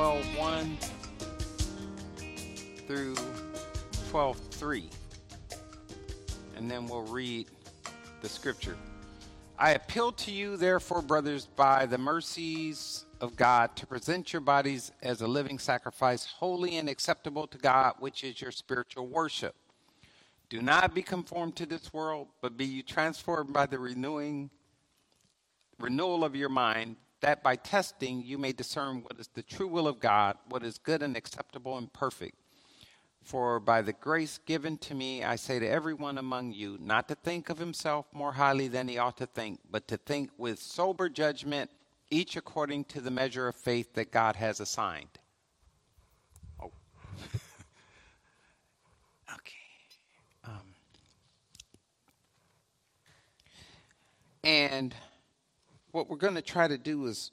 Romans 12 1 through 12 3. And then we'll read the scripture. I appeal to you, therefore, brothers, by the mercies of God, to present your bodies as a living sacrifice, holy and acceptable to God, which is your spiritual worship. Do not be conformed to this world, but be you transformed by the renewing renewal of your mind, that by testing you may discern what is the true will of God, what is good and acceptable and perfect. For by the grace given to me, I say to everyone among you, not to think of himself more highly than he ought to think, but to think with sober judgment, each according to the measure of faith that God has assigned. Oh. okay. Um. And what we're going to try to do is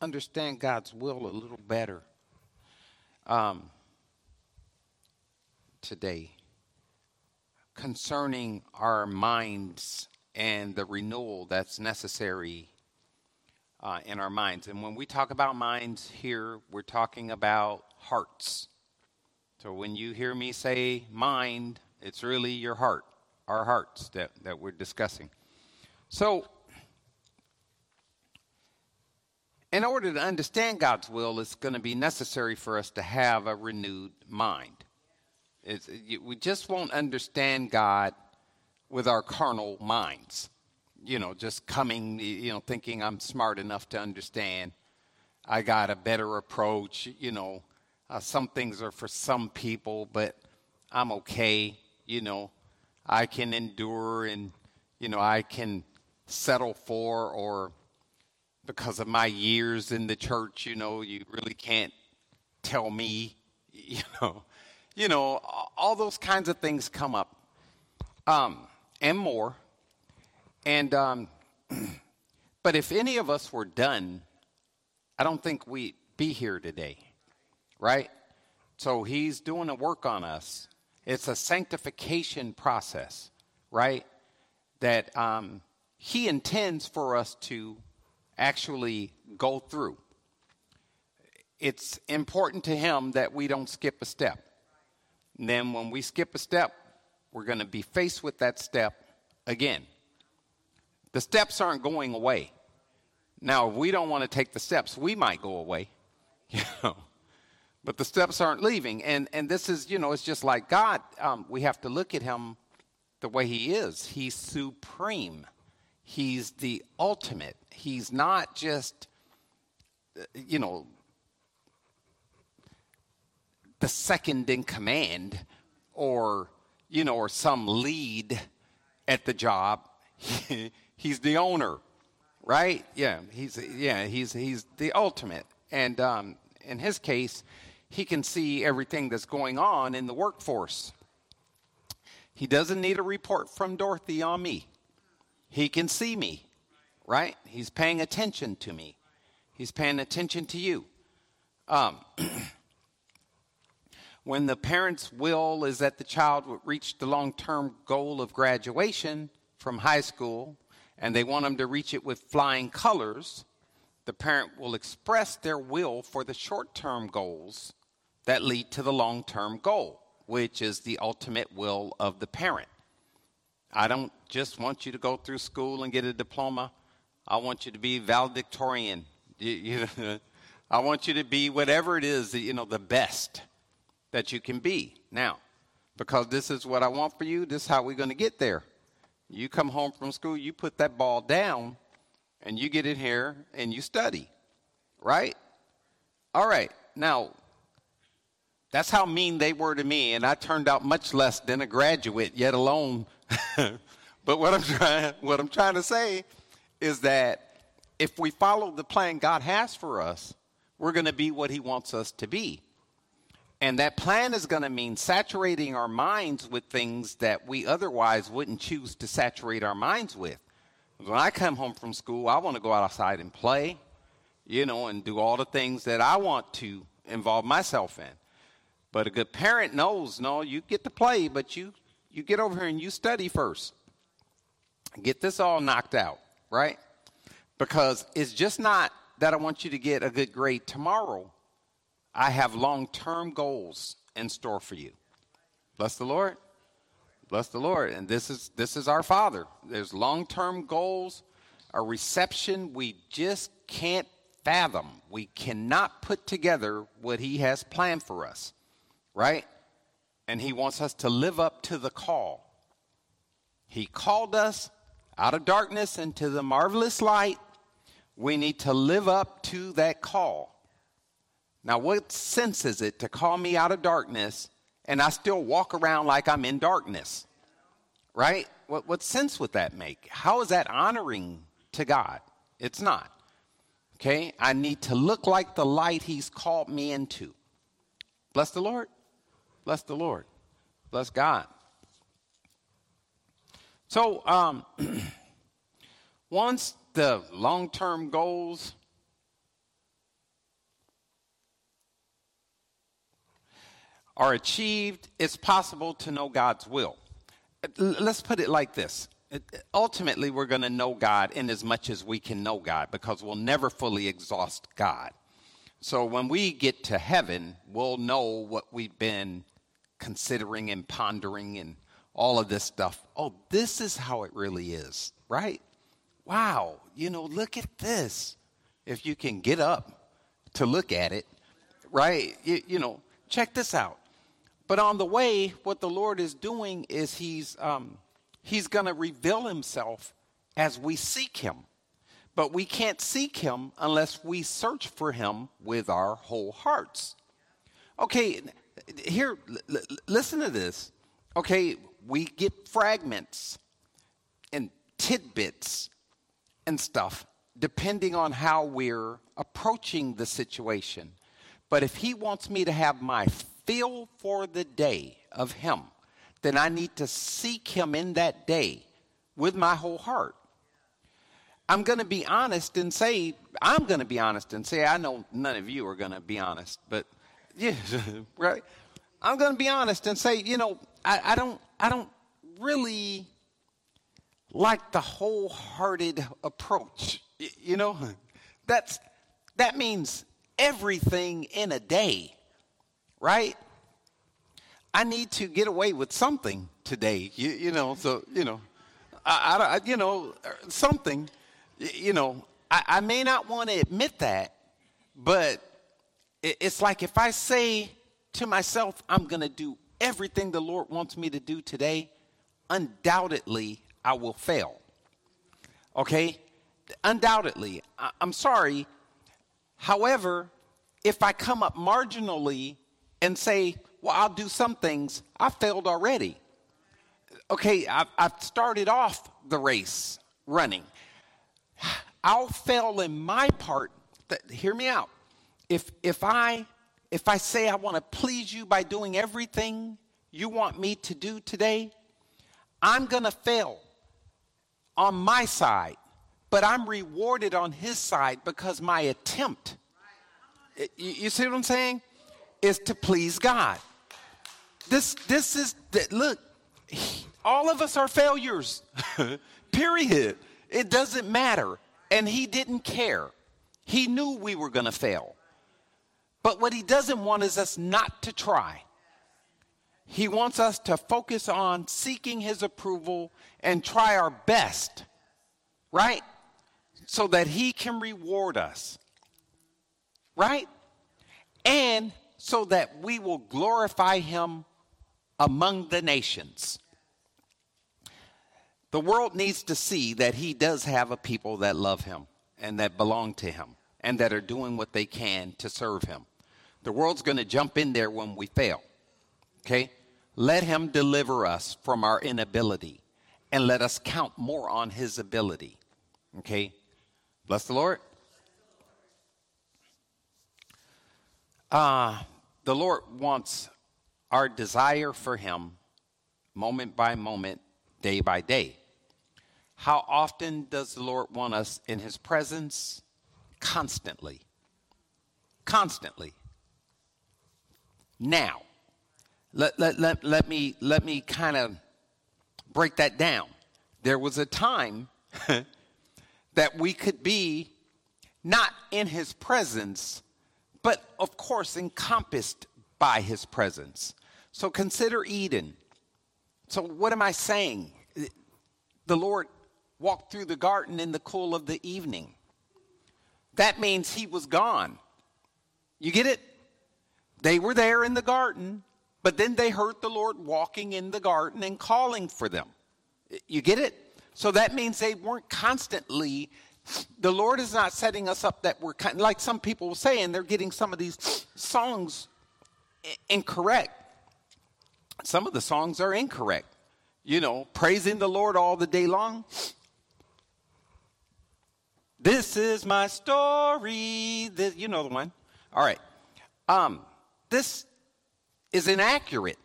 understand God's will a little better. Um, today concerning our minds and the renewal that's necessary uh, in our minds. And when we talk about minds here, we're talking about hearts. So when you hear me say mind, it's really your heart, our hearts that, that we're discussing. So, in order to understand God's will, it's going to be necessary for us to have a renewed mind. It's, we just won't understand God with our carnal minds. You know, just coming, you know, thinking I'm smart enough to understand. I got a better approach. You know, uh, some things are for some people, but I'm okay. You know, I can endure and, you know, I can settle for or because of my years in the church, you know, you really can't tell me, you know, you know, all those kinds of things come up, um, and more. And um, but if any of us were done, I don't think we'd be here today, right? So he's doing a work on us. It's a sanctification process, right? That um, he intends for us to actually go through. It's important to him that we don't skip a step. And then when we skip a step, we're going to be faced with that step again. The steps aren't going away. Now, if we don't want to take the steps, we might go away, you know. But the steps aren't leaving. And, and this is, you know, it's just like God. Um, we have to look at Him the way He is. He's supreme, He's the ultimate. He's not just, uh, you know, the second in command or you know or some lead at the job. He's the owner right? Yeah he's yeah he's he's the ultimate. And um, in his case he can see everything that's going on in the workforce. He doesn't need a report from dorothy on me he can see me right? He's paying attention to me. He's paying attention to you. Um, when the parent's will is that the child would reach the long term goal of graduation from high school and they want them to reach it with flying colors, the parent will express their will for the short term goals that lead to the long term goal, which is the ultimate will of the parent. I don't just want you to go through school and get a diploma. I want you to be valedictorian. I want you to be whatever it is, that, you know, the best that you can be. Now, because this is what I want for you, this is how we're going to get there. You come home from school, you put that ball down, and you get in here and you study, right? All right. Now, that's how mean they were to me, and I turned out much less than a graduate, yet alone. but what I'm trying, what I'm trying to say is that if we follow the plan God has for us, we're going to be what He wants us to be. And that plan is going to mean saturating our minds with things that we otherwise wouldn't choose to saturate our minds with. When I come home from school, I want to go outside and play, you know, and do all the things that I want to involve myself in. But a good parent knows, no, you get to play, but you you get over here and you study first. Get this all knocked out, right? Because it's just not that I want you to get a good grade tomorrow. I have long term goals in store for you. Bless the Lord. Bless the Lord. And this is this is our Father. There's long-term goals, a reception we just can't fathom. We cannot put together what he has planned for us. Right? And he wants us to live up to the call. He called us out of darkness into the marvelous light. We need to live up to that call. Now, what sense is it to call me out of darkness and I still walk around like I'm in darkness. Right? What, what sense would that make? How is that honoring to God? It's not. Okay? I need to look like the light He's called me into. Bless the Lord. Bless the Lord. Bless God. So, um, once the long term goals are achieved, it's possible to know God's will. Let's put it like this. Ultimately, we're going to know God in as much as we can know God because we'll never fully exhaust God. So when we get to heaven, we'll know what we've been considering and pondering and all of this stuff. Oh, this is how it really is, right? Wow, you know, look at this. If you can get up to look at it, right? You, you know, check this out. But on the way, what the Lord is doing is He's, um, he's going to reveal Himself as we seek Him. But we can't seek Him unless we search for Him with our whole hearts. Okay, here, l- listen to this. Okay, we get fragments and tidbits and stuff depending on how we're approaching the situation. But if He wants me to have my feel for the day of Him, then I need to seek Him in that day with my whole heart. I'm going to be honest and say, I'm going to be honest and say, I know none of you are going to be honest, but yeah, right? I'm going to be honest and say, you know, I, I don't, I don't really like the wholehearted approach. You know, that's that means everything in a day right? I need to get away with something today, you, you know, so, you know, I, I, you know, er, something, you know, I, I may not want to admit that, but it, it's like if I say to myself, I'm going to do everything the Lord wants me to do today, undoubtedly I will fail. Okay? Undoubtedly. I, I'm sorry. However, if I come up marginally and say, well, I'll do some things. I failed already. Okay, I've, I've started off the race running. I'll fail in my part. That, Hear me out. If, if, I, if I say I want to please you by doing everything you want me to do today, I'm going to fail on my side, but I'm rewarded on his side because my attempt. You, see what I'm saying? is to please God. This, this is, look, all of us are failures, period. It doesn't matter. And he didn't care. He knew we were going to fail. But what he doesn't want is us not to try. He wants us to focus on seeking his approval and try our best, right? So that he can reward us, right? And so that we will glorify him among the nations. The world needs to see that he does have a people that love him and that belong to him and that are doing what they can to serve him. The world's going to jump in there when we fail. Okay? Let him deliver us from our inability and let us count more on his ability. Okay? Bless the Lord. Uh, the Lord wants our desire for Him moment by moment, day by day. How often does the Lord want us in His presence? Constantly. Constantly. Now, let, let, let, let me, let me kind of break that down. There was a time that we could be not in his presence, but of course encompassed by his presence. So consider Eden. So, what am I saying? The Lord walked through the garden in the cool of the evening. That means he was gone. You get it? They were there in the garden, but then they heard the Lord walking in the garden and calling for them. You get it? So that means they weren't constantly. The Lord is not setting us up that we're like some people were saying, they're getting some of these songs incorrect. Some of the songs are incorrect. You know, praising the Lord all the day long. This is my story. This, you know the one. All right. Um, this is inaccurate.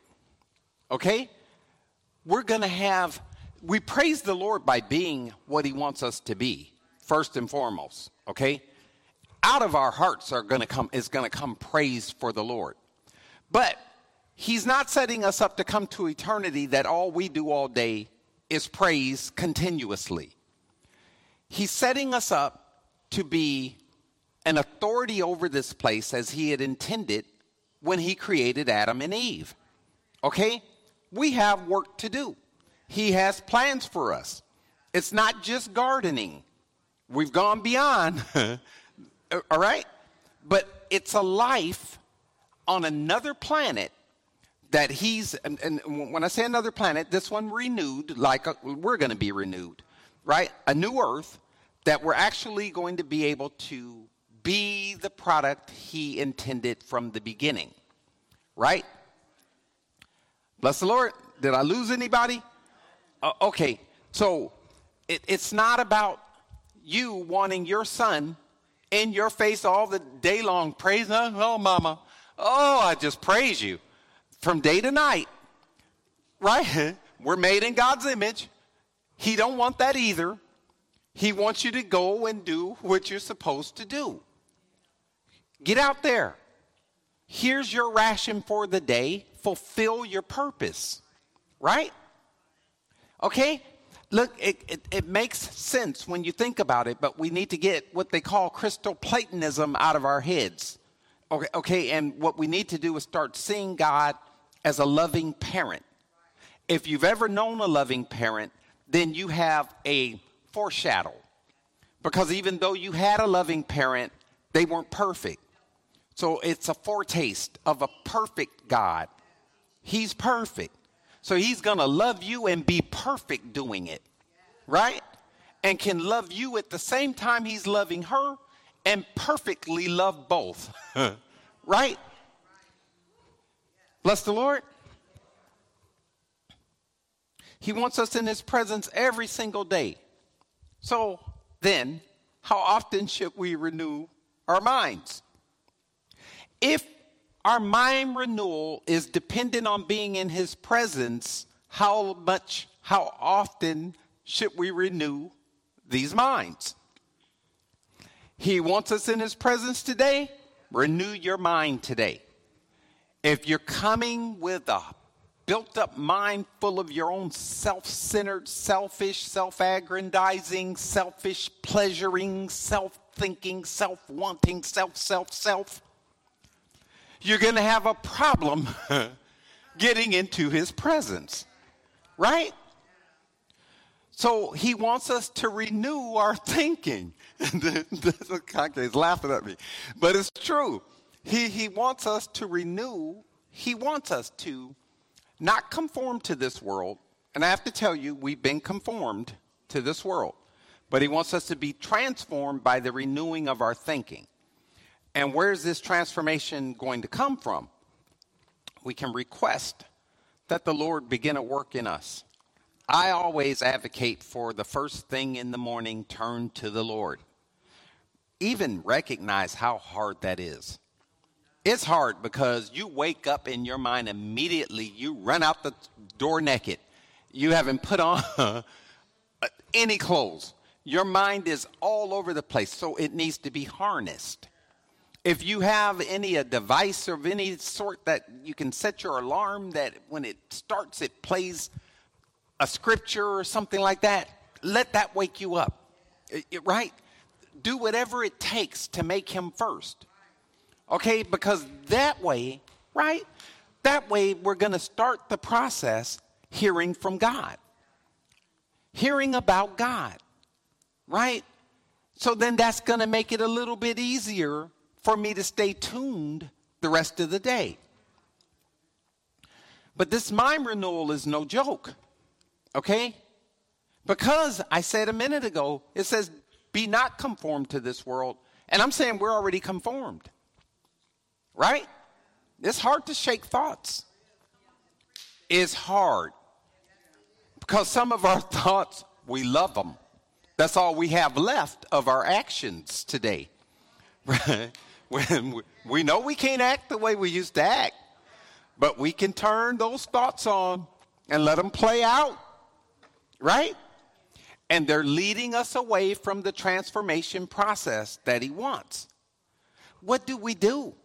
Okay? We're going to have, we praise the Lord by being what He wants us to be, first and foremost. Okay? Out of our hearts are going to come, is going to come praise for the Lord. But He's not setting us up to come to eternity that all we do all day is praise continuously. He's setting us up to be an authority over this place as He had intended when he created Adam and Eve. Okay? We have work to do. He has plans for us. It's not just gardening. We've gone beyond. All right? But it's a life on another planet that he's, and, and, when I say another planet, this one renewed, like a, we're going to be renewed, right? A new earth that we're actually going to be able to be the product he intended from the beginning. Right? Bless the Lord. Did I lose anybody? Uh, okay, so it, it's not about you wanting your son in your face all the day long, praise, oh, mama. Oh, I just praise you from day to night. Right? We're made in God's image. He don't want that either. He wants you to go and do what you're supposed to do. Get out there. Here's your ration for the day. Fulfill your purpose. Right? Okay? Look, it, it, it, makes sense when you think about it, but we need to get what they call Christian Platonism out of our heads. Okay, okay, and what we need to do is start seeing God as a loving parent. If you've ever known a loving parent, then you have a foreshadow. Because even though you had a loving parent, they weren't perfect. So it's a foretaste of a perfect God. He's perfect. So he's going to love you and be perfect doing it. Right? And can love you at the same time he's loving her and perfectly love both. right? Bless the Lord. He wants us in his presence every single day. So then, how often should we renew our minds? if our mind renewal is dependent on being in his presence, how much, how often should we renew these minds? He wants us in his presence today. Renew your mind today. If you're coming with a built up mind full of your own self centered, selfish, self aggrandizing, selfish, pleasuring, self thinking, self wanting, self, self, self, you're going to have a problem getting into his presence. Right? So he wants us to renew our thinking. the is laughing at me. But it's true. He, he wants us to renew, he wants us to not conform to this world. And I have to tell you, we've been conformed to this world. But he wants us to be transformed by the renewing of our thinking. And where's this transformation going to come from? We can request that the Lord begin a work in us. I always advocate for the first thing in the morning, turn to the Lord. Even recognize how hard that is. It's hard because you wake up in your mind immediately, you run out the door naked. You haven't put on any clothes. Your mind is all over the place, so it needs to be harnessed. If you have any a device of any sort that you can set your alarm that when it starts it plays a scripture or something like that, let that wake you up. Right? do whatever it takes to make him first. Okay? Because that way, right? That way, we're going to start the process hearing from God, hearing about God, right? So then that's going to make it a little bit easier for me to stay tuned the rest of the day. But this mind renewal is no joke, okay? Because I said a minute ago, it says, be not conformed to this world. And I'm saying we're already conformed, right? It's hard to shake thoughts. It's hard because some of our thoughts, we love them. That's all we have left of our actions today. when we know we can't act the way we used to act, but we can turn those thoughts on and let them play out, right? And they're leading us away from the transformation process that He wants. What do we do?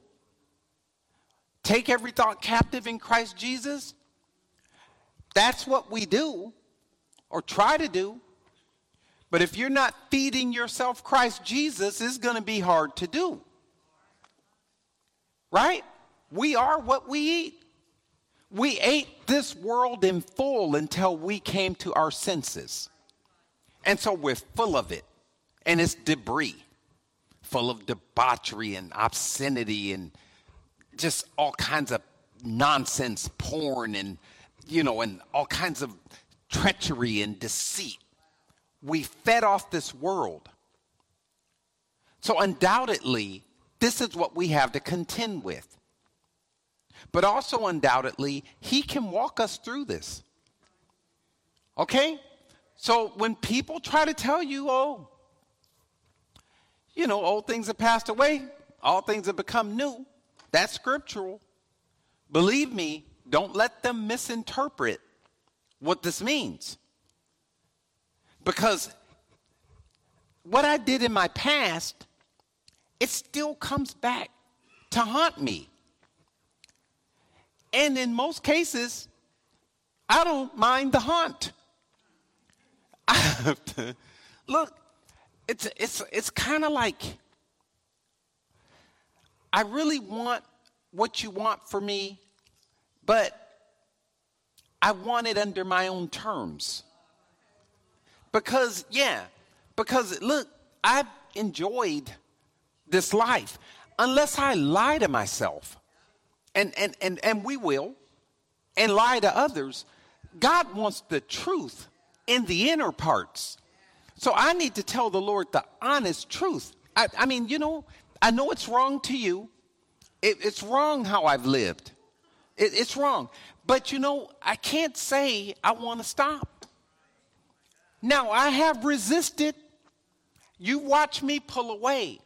Take every thought captive in Christ Jesus? That's what we do, or try to do. But if you're not feeding yourself Christ Jesus, it's going to be hard to do. Right? We are what we eat. We ate this world in full until we came to our senses. And so we're full of it. And it's debris, full of debauchery and obscenity and just all kinds of nonsense porn and, you know, and all kinds of treachery and deceit. We fed off this world. So, undoubtedly, this is what we have to contend with. But also, undoubtedly, He can walk us through this. Okay? So, when people try to tell you, oh, you know, old things have passed away, all things have become new, that's scriptural. Believe me, don't let them misinterpret what this means. Because what I did in my past, it still comes back to haunt me. And in most cases, I don't mind the haunt. Look, it's, it's, it's kind of like I really want what you want for me, but I want it under my own terms. Because, yeah, because look, I've enjoyed this life. Unless I lie to myself, and, and, and, and we will, and lie to others, God wants the truth in the inner parts. So I need to tell the Lord the honest truth. I, I mean, you know, I know it's wrong to you. It, it's wrong how I've lived. It, it's wrong. But you know, I can't say I want to stop. Now, I have resisted. You watch me pull away.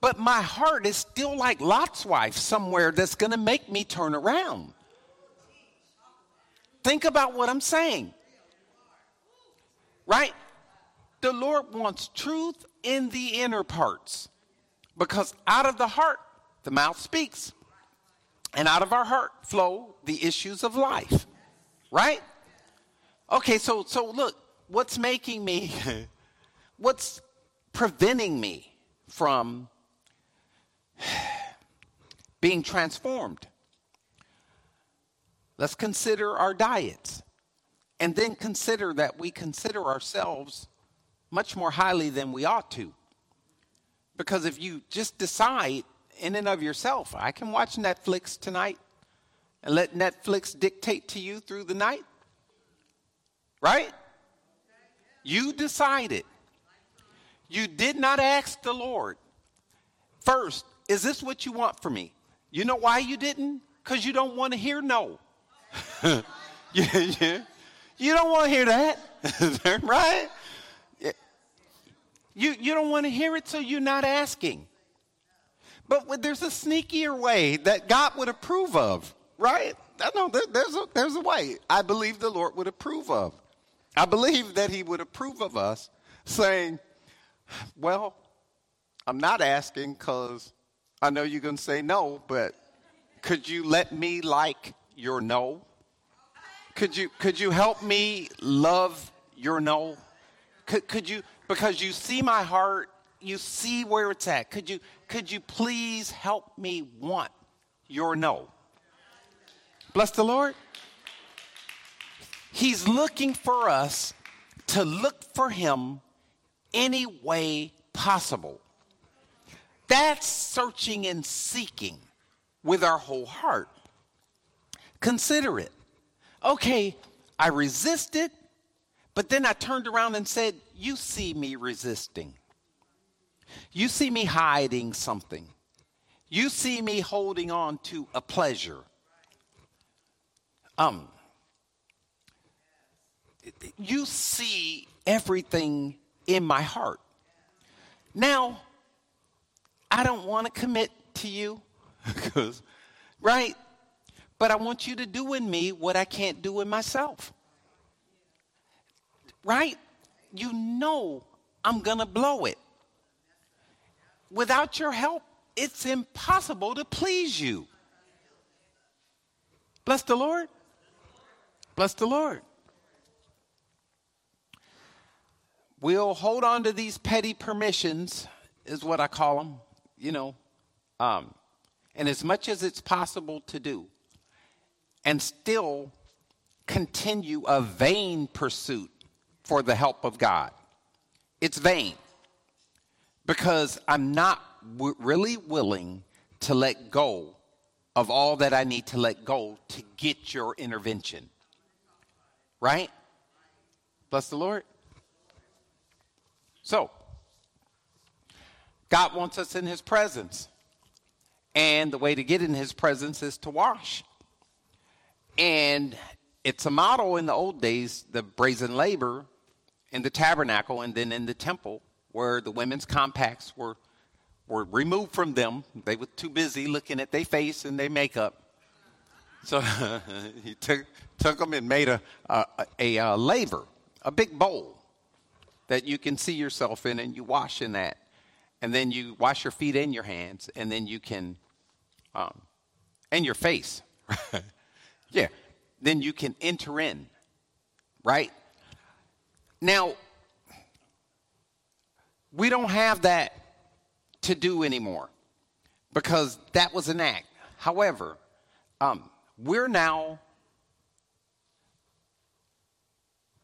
But my heart is still like Lot's wife somewhere that's going to make me turn around. Think about what I'm saying. Right? The Lord wants truth in the inner parts because out of the heart, the mouth speaks. And out of our heart flow the issues of life. Right? Okay, so so look, what's making me what's preventing me from being transformed? Let's consider our diets and then consider that we consider ourselves much more highly than we ought to. Because if you just decide in and of yourself, I can watch Netflix tonight and let Netflix dictate to you through the night, right? You decided. You did not ask the Lord. First, is this what you want for me? You know why you didn't? Because you don't want to hear no. yeah, yeah. You don't want to hear that, right? You, you don't want to hear it, so you're not asking. But there's a sneakier way that God would approve of, right? No, there, there's, a, there's a way I believe the Lord would approve of. I believe that He would approve of us saying, Well, I'm not asking because I know you're going to say no, but could you let me like your no? Could you, could you help me love your no? Could, could you, because you see my heart you see where it's at. Could you, could you please help me want your no? Bless the Lord. He's looking for us to look for Him any way possible. That's searching and seeking with our whole heart. Consider it. Okay, I resisted, but then I turned around and said, You see me resisting. You see me hiding something. You see me holding on to a pleasure. Um, you see everything in my heart. Now, I don't want to commit to you because, right? But I want you to do in me what I can't do in myself. Right? You know I'm going to blow it. Without your help, it's impossible to please you. Bless the Lord. Bless the Lord. We'll hold on to these petty permissions, is what I call them, you know, um, and as much as it's possible to do, and still continue a vain pursuit for the help of God. It's vain because I'm not w- really willing to let go of all that I need to let go to get your intervention. Right? Bless the Lord. So, God wants us in His presence. And the way to get in His presence is to wash. And it's a model in the old days, the brazen laver in the tabernacle and then in the temple, where the women's compacts were, were removed from them. They were too busy looking at their face and their makeup. So he took, took them and made a, a, a, a laver, a big bowl that you can see yourself in, and you wash in that. And then you wash your feet and your hands, and then you can, um, and your face. yeah. Then you can enter in, right? Now, we don't have that to do anymore because that was an act. However, um, we're now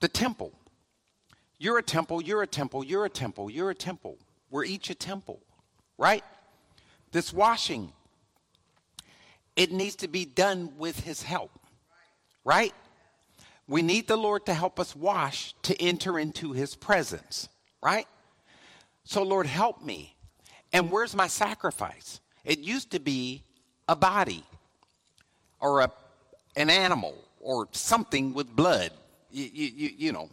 the temple. You're a temple, you're a temple, you're a temple, you're a temple. We're each a temple, right? This washing, it needs to be done with His help, right? We need the Lord to help us wash to enter into His presence, right? So, Lord, help me. And where's my sacrifice? It used to be a body or a, an animal or something with blood. You, you, you know,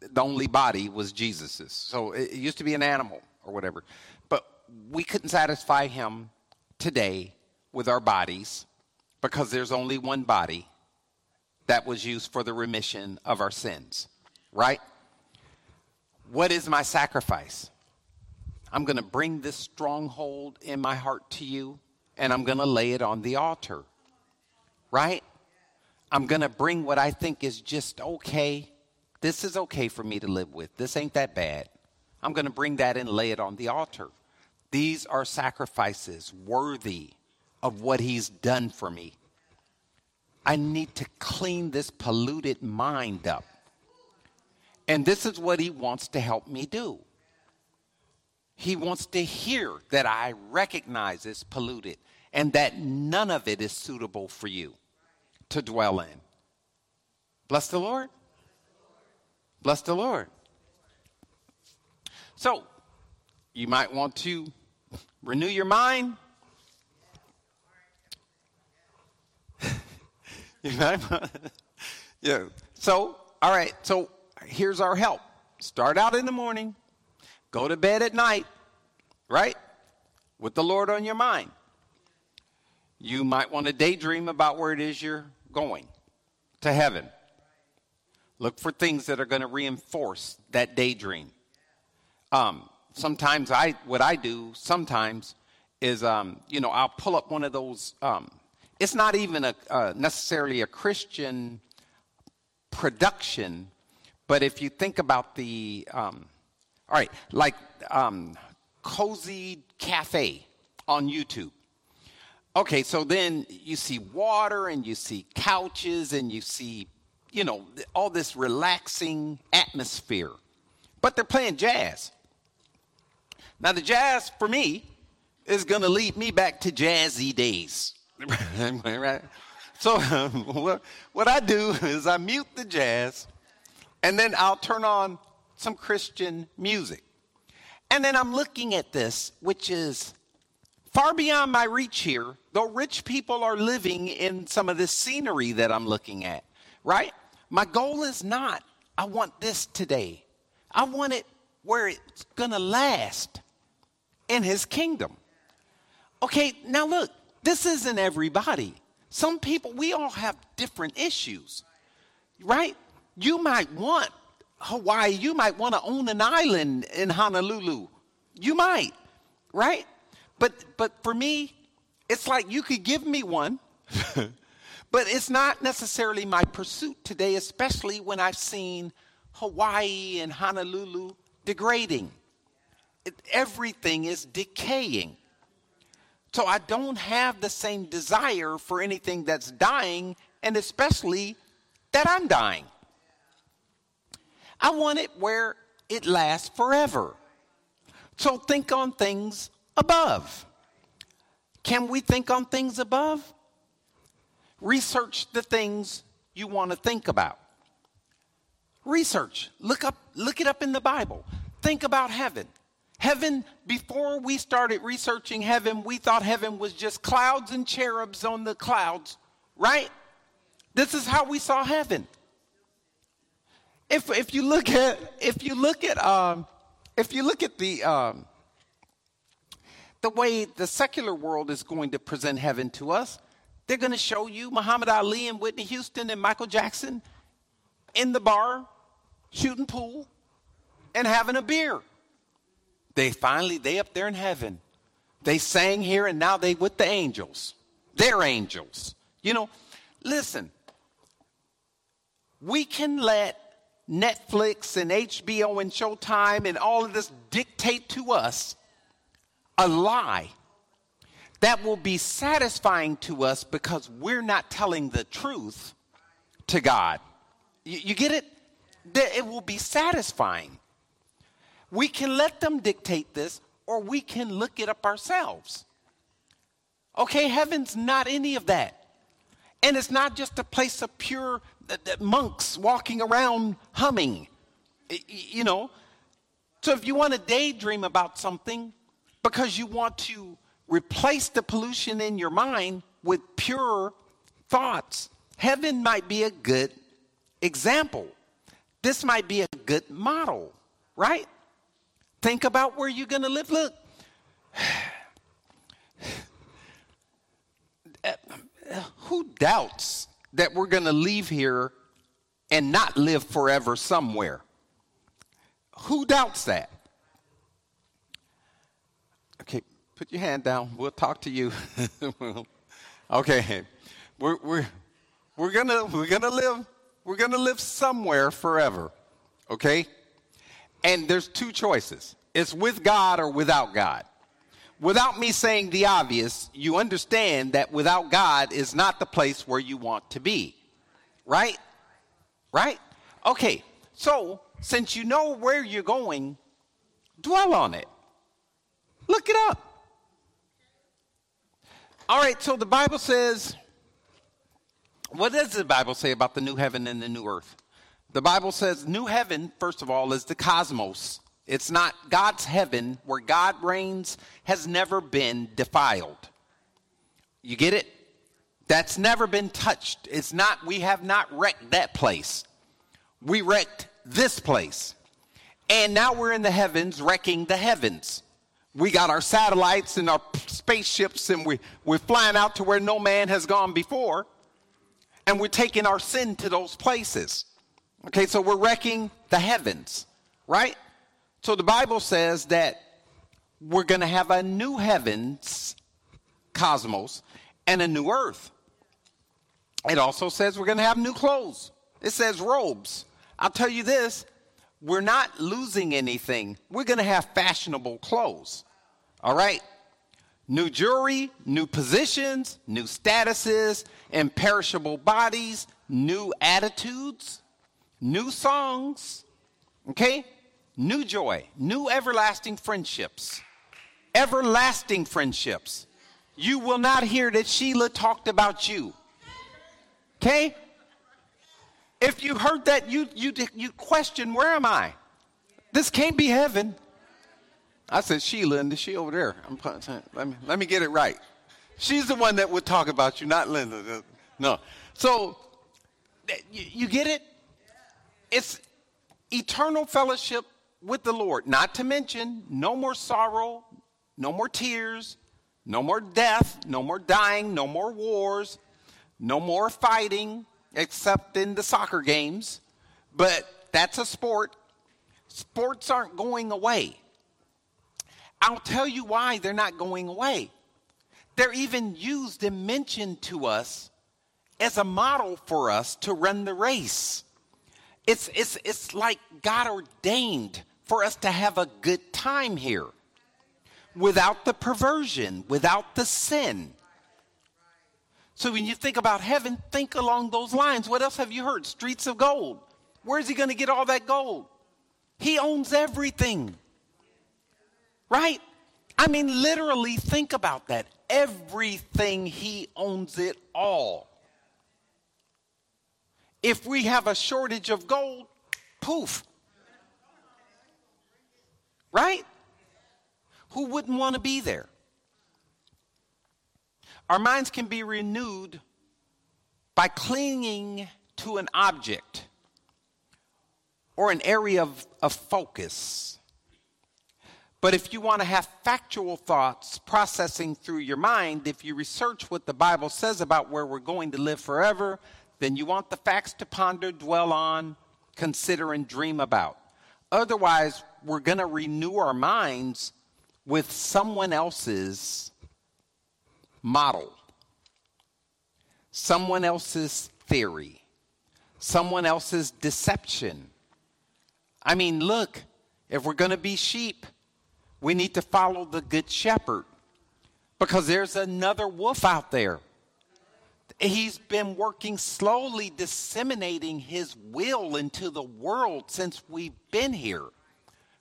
the only body was Jesus's. So it used to be an animal or whatever. But we couldn't satisfy him today with our bodies because there's only one body that was used for the remission of our sins, right? What is my sacrifice? I'm going to bring this stronghold in my heart to you and I'm going to lay it on the altar, right? I'm going to bring what I think is just okay. This is okay for me to live with. This ain't that bad. I'm going to bring that and lay it on the altar. These are sacrifices worthy of what he's done for me. I need to clean this polluted mind up. And this is what he wants to help me do. He wants to hear that I recognize it's polluted and that none of it is suitable for you to dwell in. Bless the Lord. Bless the Lord. So, you might want to renew your mind. You might yeah. So, all right. So, here's our help. Start out in the morning, go to bed at night, right? With the Lord on your mind. You might want to daydream about where it is you're going to heaven. Look for things that are going to reinforce that daydream. Um, sometimes I, what I do sometimes is, um, you know, I'll pull up one of those. Um, it's not even a uh, necessarily a Christian production, but if you think about the, um, all right, like um, cozy cafe on YouTube. Okay, so then you see water and you see couches and you see, you know, all this relaxing atmosphere. But they're playing jazz. Now, the jazz for me is going to lead me back to jazzy days. right? So, um, what, what I do is I mute the jazz and then I'll turn on some Christian music. And then I'm looking at this, which is far beyond my reach here, though rich people are living in some of this scenery that I'm looking at, right? My goal is not, I want this today. I want it where it's going to last in his kingdom. Okay, now look, this isn't everybody. Some people, we all have different issues, right? You might want Hawaii, you might want to own an island in Honolulu. You might, right? But but for me, it's like you could give me one, but it's not necessarily my pursuit today, especially when I've seen Hawaii and Honolulu degrading. It, everything is decaying. So I don't have the same desire for anything that's dying, and especially that I'm dying. I want it where it lasts forever. So think on things above. Can we think on things above? Research the things you want to think about. Research. Look up look it up in the Bible. Think about heaven. Heaven, before we started researching heaven, we thought heaven was just clouds and cherubs on the clouds, right? This is how we saw heaven. If, if you look at if you look at um, if you look at the um, the way the secular world is going to present heaven to us, they're going to show you Muhammad Ali and Whitney Houston and Michael Jackson in the bar shooting pool and having a beer. They finally they up there in heaven. They sang here and now they with the angels. They're angels. You know, listen. We can let Netflix and HBO and Showtime and all of this dictate to us a lie that will be satisfying to us because we're not telling the truth to God. You, you get it? It will be satisfying. We can let them dictate this, or we can look it up ourselves. Okay, heaven's not any of that. And it's not just a place of pure uh, uh, monks walking around humming. You know, so if you want to daydream about something because you want to replace the pollution in your mind with pure thoughts, heaven might be a good example. This might be a good model, right? Think about where you're going to live. Look, who doubts that we're going to leave here and not live forever somewhere. Who doubts that? Okay, put your hand down. We'll talk to you. okay, we're, we're, we're gonna we're gonna live we're gonna live somewhere forever. Okay, and there's two choices: it's with God or without God without me saying the obvious, you understand that without God is not the place where you want to be. Right? Right? Okay, so since you know where you're going, dwell on it. Look it up. All right, so the Bible says, what does the Bible say about the new heaven and the new earth? The Bible says, new heaven, first of all, is the cosmos. It's not God's heaven where God reigns has never been defiled. You get it? That's never been touched. It's not, we have not wrecked that place. We wrecked this place. And now we're in the heavens wrecking the heavens. We got our satellites and our spaceships and we, we're flying out to where no man has gone before. And we're taking our sin to those places. Okay, so we're wrecking the heavens, right? So the Bible says that we're going to have a new heavens, cosmos, and a new earth. It also says we're going to have new clothes. It says robes. I'll tell you this we're not losing anything. We're going to have fashionable clothes. All right? New jewelry, new positions, new statuses, imperishable bodies, new attitudes, new songs, okay? New joy, new everlasting friendships. Everlasting friendships. You will not hear that Sheila talked about you. Okay? If you heard that, you, you, you question, where am I? This can't be heaven. I said Sheila, and she over there. I'm, let, me, let me get it right. She's the one that would talk about you, not Linda. No. So, you, you get it? It's eternal fellowship with the Lord. Not to mention, no more sorrow, no more tears, no more death, no more dying, no more wars, no more fighting, except in the soccer games. But that's a sport. Sports aren't going away. I'll tell you why they're not going away. They're even used and mentioned to us as a model for us to run the race. It's, it's, it's like God ordained for us to have a good time here without the perversion, without the sin. So when you think about heaven, think along those lines. What else have you heard? Streets of gold. Where's he going to get all that gold? He owns everything. Right? I mean, literally, think about that. Everything, he owns it all. If we have a shortage of gold, poof. Right? Who wouldn't want to be there? Our minds can be renewed by clinging to an object or an area of, of focus. But if you want to have factual thoughts processing through your mind, if you research what the Bible says about where we're going to live forever, then you want the facts to ponder, dwell on, consider, and dream about. Otherwise, we're going to renew our minds with someone else's model, someone else's theory, someone else's deception. I mean, look, if we're going to be sheep, we need to follow the good shepherd because there's another wolf out there He's been working slowly, disseminating his will into the world since we've been here,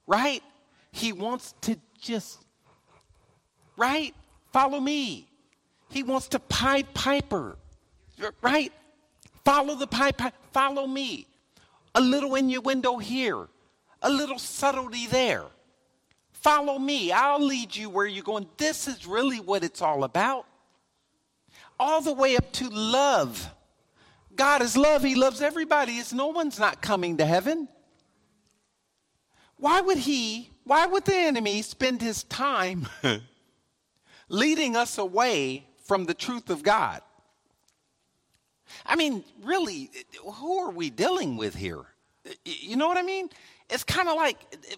right? He wants to just, right? Follow me. He wants to pipe Piper, right? Follow the pipe, follow me. A little innuendo here, a little subtlety there. Follow me. I'll lead you where you're going. This is really what it's all about all the way up to love. God is love. He loves everybody. It's no one's not coming to heaven. Why would he, why would the enemy spend his time leading us away from the truth of God? I mean, really, who are we dealing with here? You know what I mean? It's kind of like,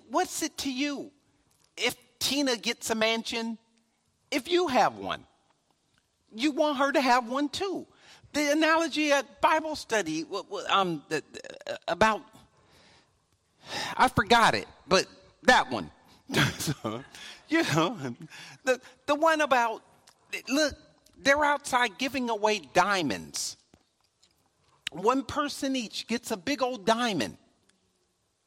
what's it to you if Tina gets a mansion, if you have one? You want her to have one too. The analogy at Bible study um, about, I forgot it, but that one. you know, the, the one about, look, they're outside giving away diamonds. One person each gets a big old diamond,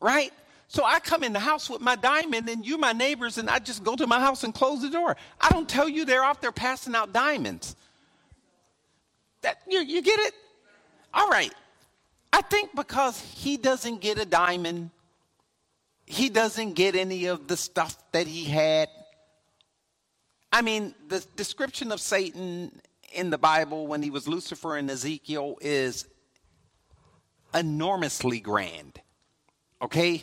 right? So I come in the house with my diamond, and you, my neighbors, and I just go to my house and close the door. I don't tell you they're out there passing out diamonds. That you, you get it? All right. I think because he doesn't get a diamond, he doesn't get any of the stuff that he had. I mean, the description of Satan in the Bible when he was Lucifer in Ezekiel is enormously grand. Okay?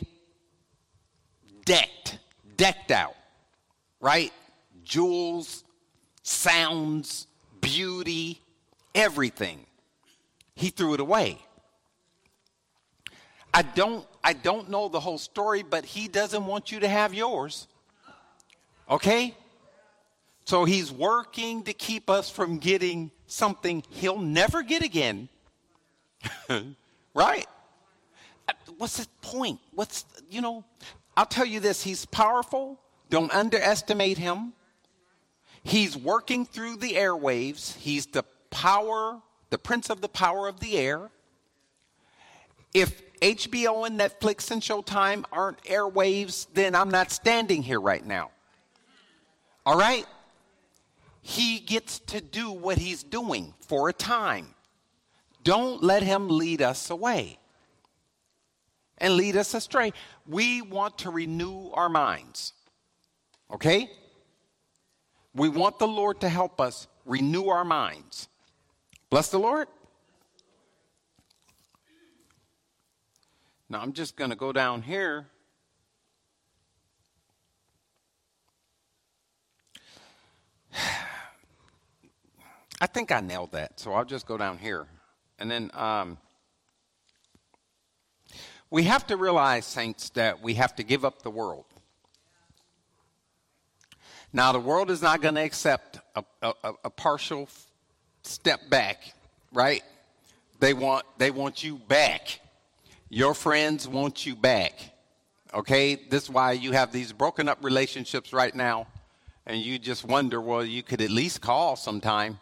Decked, decked out, right? Jewels, sounds, beauty, everything. He threw it away. I don't I don't know the whole story, but he doesn't want you to have yours. Okay? So he's working to keep us from getting something he'll never get again. right? Uh, what's the point? What's, you know, I'll tell you this He's powerful. Don't underestimate him. He's working through the airwaves. He's the power, the prince of the power of the air. If HBO and Netflix and Showtime aren't airwaves, then I'm not standing here right now. All right? He gets to do what he's doing for a time. Don't let him lead us away and lead us astray. We want to renew our minds. Okay? We want the Lord to help us renew our minds. Bless the Lord. Now I'm just going to go down here. I think I nailed that, so I'll just go down here. And then um, we have to realize, saints, that we have to give up the world. Now, the world is not going to accept a, a, a, partial step back, right? They want, they want you back. Your friends want you back. Okay? This is why you have these broken up relationships right now. And you just wonder, well, you could at least call sometime.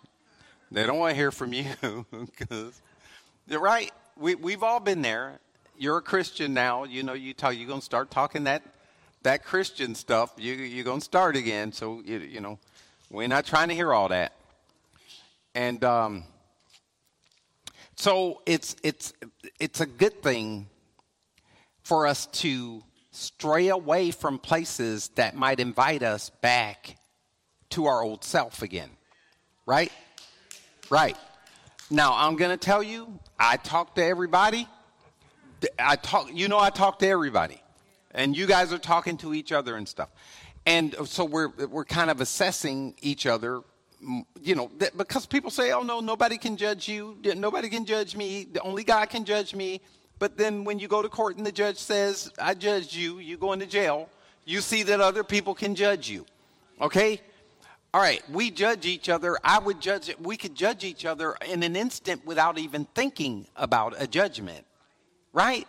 They don't want to hear from you. Cause, you're right. We, we've all been there. You're a Christian now. You know, you talk, you're going to start talking that, that Christian stuff. You, you're going to start again. So, you, you know, we're not trying to hear all that. And, um, so it's, it's, it's a good thing for us to stray away from places that might invite us back to our old self again. Right? Right. Now, I'm going to tell you, I talk to everybody. I talk, you know, I talk to everybody. And you guys are talking to each other and stuff. And uh, so we're, we're kind of assessing each other you know, because people say, oh no, nobody can judge you, nobody can judge me, the only God can judge me. But then when you go to court and the judge says, I judged you, you go into jail, you see that other people can judge you. Okay? All right, we judge each other. I would judge it. We could judge each other in an instant without even thinking about a judgment. Right?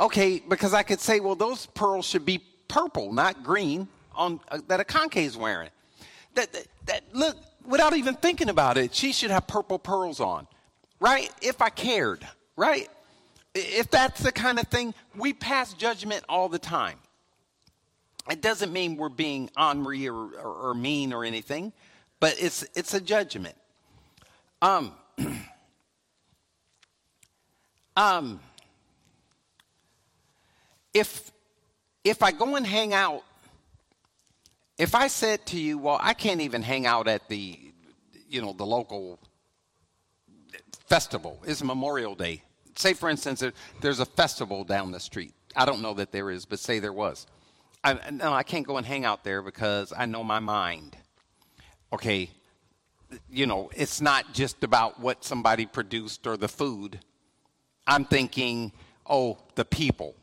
Okay, because I could say, well, those pearls should be purple, not green, on uh, that a conque is wearing. That, that, that look, without even thinking about it, she should have purple pearls on, right? If I cared, right? If that's the kind of thing, we pass judgment all the time. It doesn't mean we're being ornery or, or, or mean or anything, but it's, it's a judgment. Um, um, if, if I go and hang out if I said to you, well, I can't even hang out at the, you know, the local festival. It's Memorial Day. Say, for instance, there's a festival down the street. I don't know that there is, but say there was. I, no, I can't go and hang out there because I know my mind. Okay, you know, it's not just about what somebody produced or the food. I'm thinking, oh, the people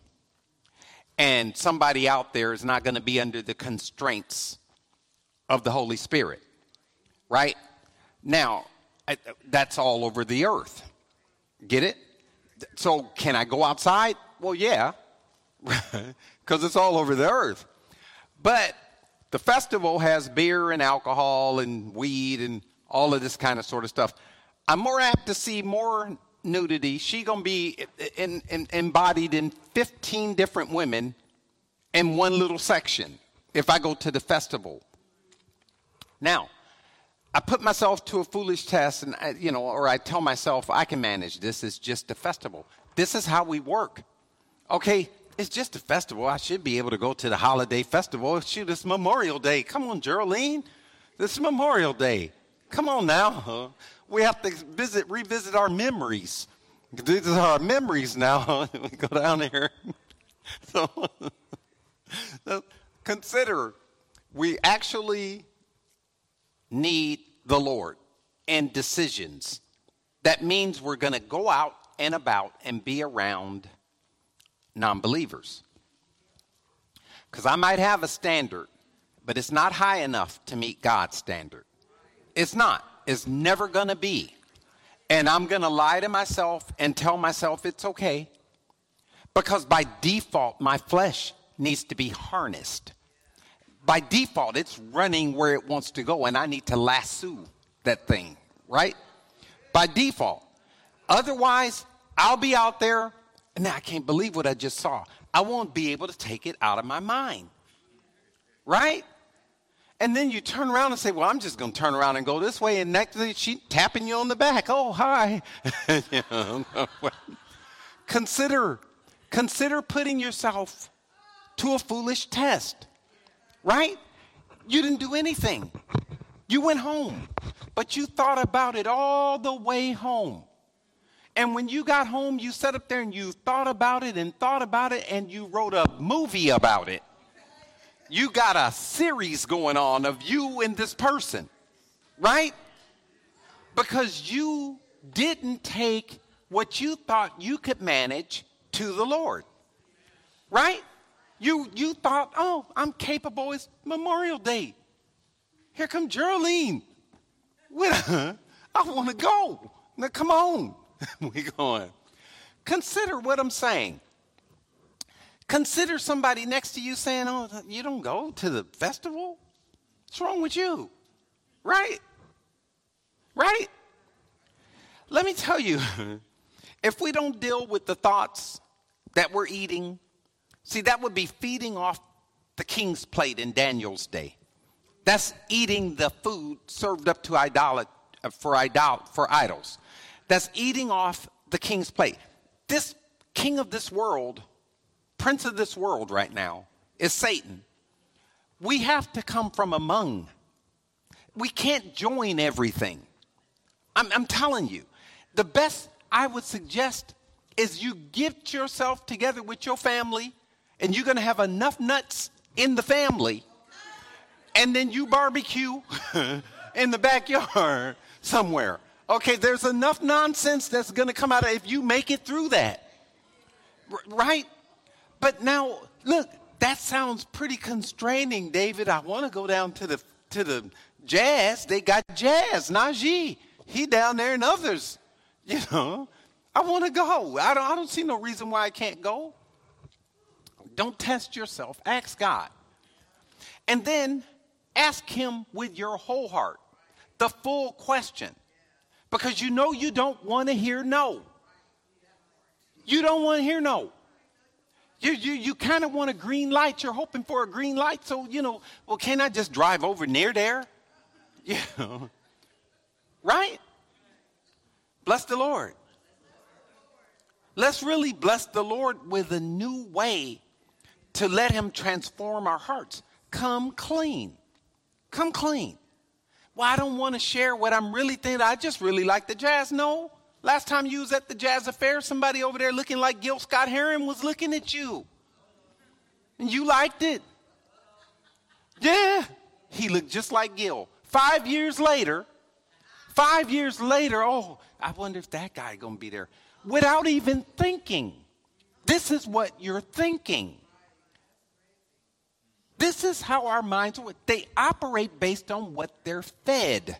and somebody out there is not going to be under the constraints of the Holy Spirit. Right? Now, that's all over the earth. Get it? So, can I go outside? Well, yeah, because it's all over the earth. But the festival has beer and alcohol and weed and all of this kind of sort of stuff. I'm more apt to see more nudity, she gonna be in, in, embodied in 15 different women in one little section if I go to the festival. Now, I put myself to a foolish test, and I, you know, or I tell myself I can manage this. It's just a festival. This is how we work. Okay, it's just a festival. I should be able to go to the holiday festival. Shoot, it's Memorial Day. Come on, Geraldine. This is Memorial Day. Come on now we have to visit, revisit our memories. These are our memories now. we go down here. so, so consider we actually need the Lord and decisions. That means we're going to go out and about and be around non believers. Because I might have a standard, but it's not high enough to meet God's standard. It's not is never going to be. And I'm going to lie to myself and tell myself it's okay. Because by default, my flesh needs to be harnessed. by default, it's running where it wants to go, and I need to lasso that thing, right? By default. Otherwise, I'll be out there, and I can't believe what I just saw. I won't be able to take it out of my mind, right? And then you turn around and say, Well, I'm just going to turn around and go this way. And next thing she's tapping you on the back. Oh, hi. consider, consider putting yourself to a foolish test, right? You didn't do anything. You went home, but you thought about it all the way home. And when you got home, you sat up there and you thought about it and thought about it and you wrote a movie about it you got a series going on of you and this person, right? Because you didn't take what you thought you could manage to the Lord, right? You, you thought, oh, I'm capable. It's Memorial Day. Here come Geraldine. I want to go. Now, come on. we going. Consider what I'm saying. Consider somebody next to you saying, Oh, you don't go to the festival? What's wrong with you? Right? Right? Let me tell you, if we don't deal with the thoughts that we're eating, see, that would be feeding off the king's plate in Daniel's day. That's eating the food served up to idol, for, idol, for idols. That's eating off the king's plate. This king of this world prince of this world right now is Satan. We have to come from among. We can't join everything. I'm, I'm telling you, the best I would suggest is you get yourself together with your family and you're going to have enough nuts in the family and then you barbecue in the backyard somewhere. Okay, there's enough nonsense that's going to come out of if you make it through that. Right? But now, look, that sounds pretty constraining, David. I want to go down to the to the jazz. They got jazz, Najee. He down there and others. You know, I want to go. I don't, I don't see no reason why I can't go. Don't test yourself. Ask God. And then ask Him with your whole heart the full question. Because you know you don't want to hear no. You don't want to hear no. You, you, you kind of want a green light. You're hoping for a green light. So, you know, well, can I just drive over near there? You know, right? Bless the Lord. Let's really bless the Lord with a new way to let Him transform our hearts. Come clean. Come clean. Well, I don't want to share what I'm really thinking. I just really like the jazz. No, Last time you was at the jazz affair, somebody over there looking like Gil Scott Heron was looking at you. And you liked it. Yeah, he looked just like Gil. Five years later, five years later, oh, I wonder if that guy gonna be there. Without even thinking. This is what you're thinking. This is how our minds. They operate based on what they're fed.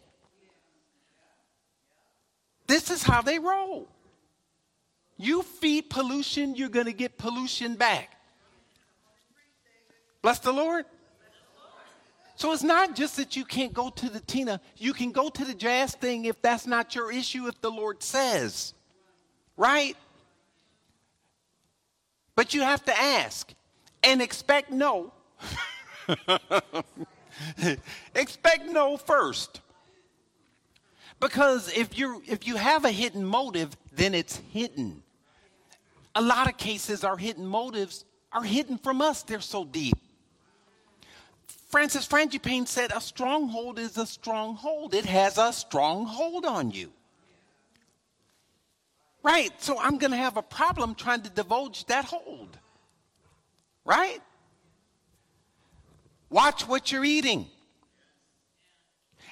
This is how they roll. You feed pollution, you're going to get pollution back. Bless the Lord. So it's not just that you can't go to the Tina, you can go to the jazz thing if that's not your issue, if the Lord says. Right? But you have to ask and expect no. expect no first. Because if you if you have a hidden motive, then it's hidden. A lot of cases our hidden motives are hidden from us. They're so deep. Francis Frangipane said a stronghold is a stronghold. It has a strong hold on you. Right? So I'm going to have a problem trying to divulge that hold. Right? Watch what you're eating.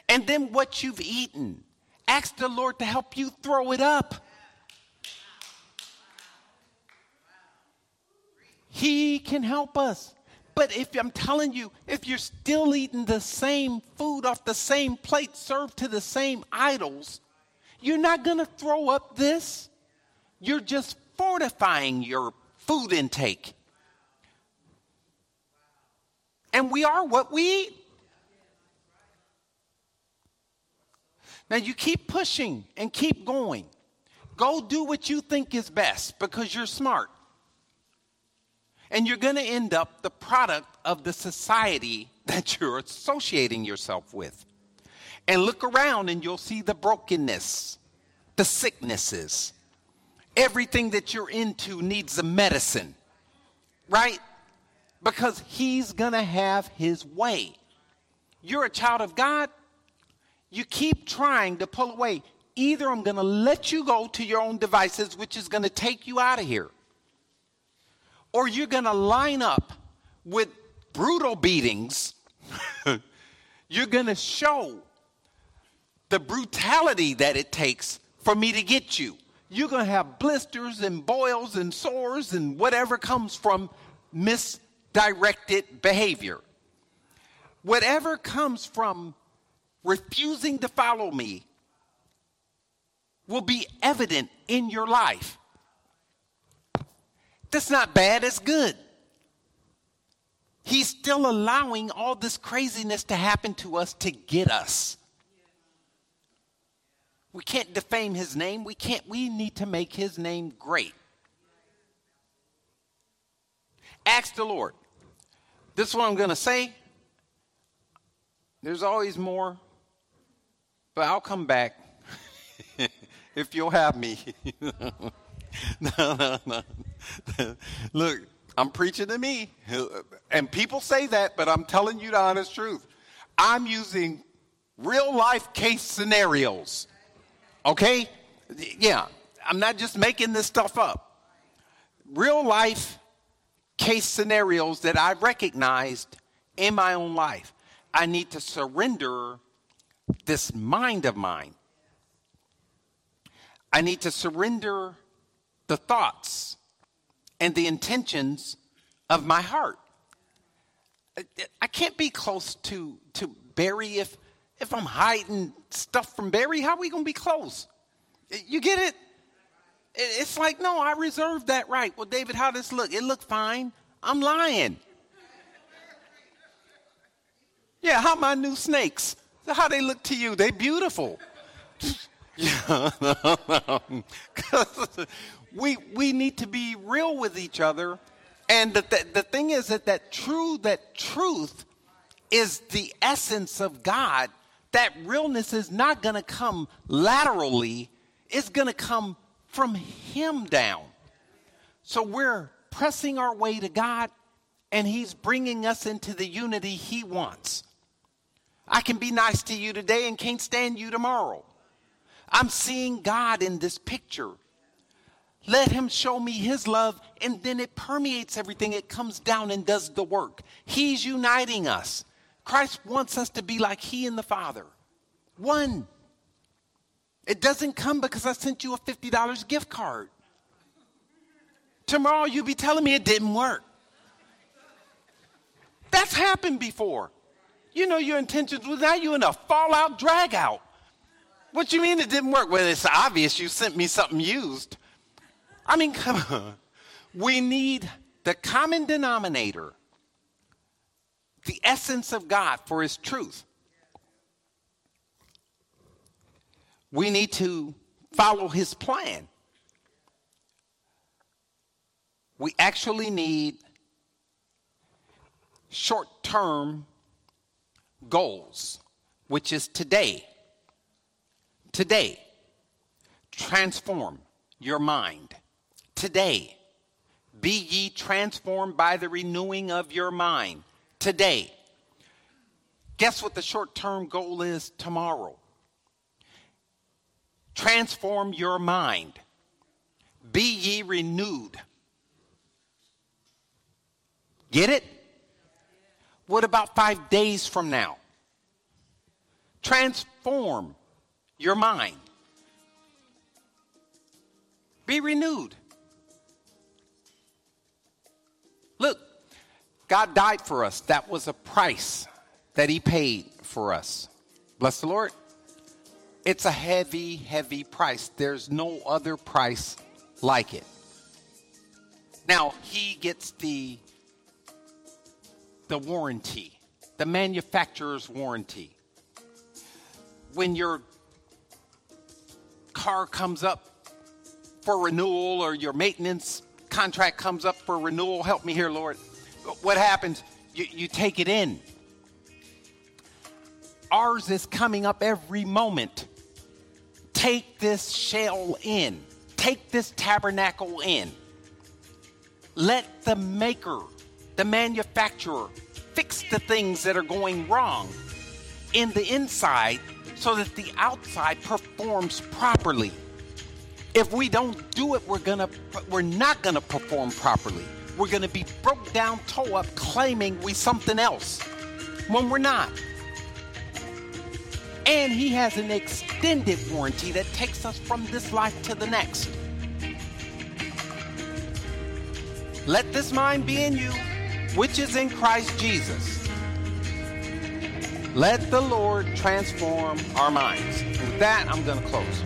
And then what you've eaten. Ask the Lord to help you throw it up. He can help us. But if I'm telling you, if you're still eating the same food off the same plate served to the same idols, you're not going to throw up this. You're just fortifying your food intake. And we are what we eat. Now you keep pushing and keep going. Go do what you think is best because you're smart. And you're going to end up the product of the society that you're associating yourself with. And look around and you'll see the brokenness, the sicknesses. Everything that you're into needs a medicine, right? Because he's going to have his way. You're a child of God, you keep trying to pull away. Either I'm going to let you go to your own devices, which is going to take you out of here, or you're going to line up with brutal beatings. you're going to show the brutality that it takes for me to get you. You're going to have blisters and boils and sores and whatever comes from misdirected behavior. Whatever comes from refusing to follow me will be evident in your life. That's not bad, it's good. He's still allowing all this craziness to happen to us to get us. We can't defame his name. We can't we need to make his name great. Ask the Lord. This is what I'm going to say. There's always more but I'll come back if you'll have me. no, no, no. Look, I'm preaching to me. And people say that, but I'm telling you the honest truth. I'm using real life case scenarios. Okay? Yeah, I'm not just making this stuff up. Real life case scenarios that I recognized in my own life. I need to surrender this mind of mine. I need to surrender the thoughts and the intentions of my heart. I can't be close to, to Barry if, if I'm hiding stuff from Barry. How are we going to be close? You get it? It's like, no, I reserved that right. Well, David, how does this look? It looked fine. I'm lying. Yeah, how my new snakes? How they look to you. They beautiful. we we need to be real with each other. And the, the, the thing is that that true that truth is the essence of God. That realness is not going to come laterally. It's going to come from Him down. So we're pressing our way to God, and He's bringing us into the unity He wants. I can be nice to you today and can't stand you tomorrow. I'm seeing God in this picture. Let him show me his love, and then it permeates everything. It comes down and does the work. He's uniting us. Christ wants us to be like he and the Father. One. It doesn't come because I sent you a $50 gift card. Tomorrow you'll be telling me it didn't work. That's happened before. You know your intentions now you in a fallout drag out. What you mean it didn't work? Well, it's obvious you sent me something used. I mean, come on. We need the common denominator, the essence of God for his truth. We need to follow his plan. We actually need short term goals, which is today. Today, transform your mind. Today, be ye transformed by the renewing of your mind. Today. Guess what the short term goal is tomorrow? Transform your mind. Be ye renewed. Get it? What about five days from now? Transform your mind. Be renewed. Look, God died for us. That was a price that He paid for us. Bless the Lord. It's a heavy, heavy price. There's no other price like it. Now, He gets the the warranty, the manufacturer's warranty. When your car comes up for renewal or your maintenance contract comes up for renewal, help me here, Lord. What happens? You, you take it in. Ours is coming up every moment. Take this shell in, take this tabernacle in. Let the maker, the manufacturer, fix the things that are going wrong in the inside so that the outside performs properly. If we don't do it, we're gonna we're not gonna perform properly. We're gonna be broke down, toe up, claiming we something else when we're not. And he has an extended warranty that takes us from this life to the next. Let this mind be in you, which is in Christ Jesus. Let the Lord transform our minds. With that, I'm going to close.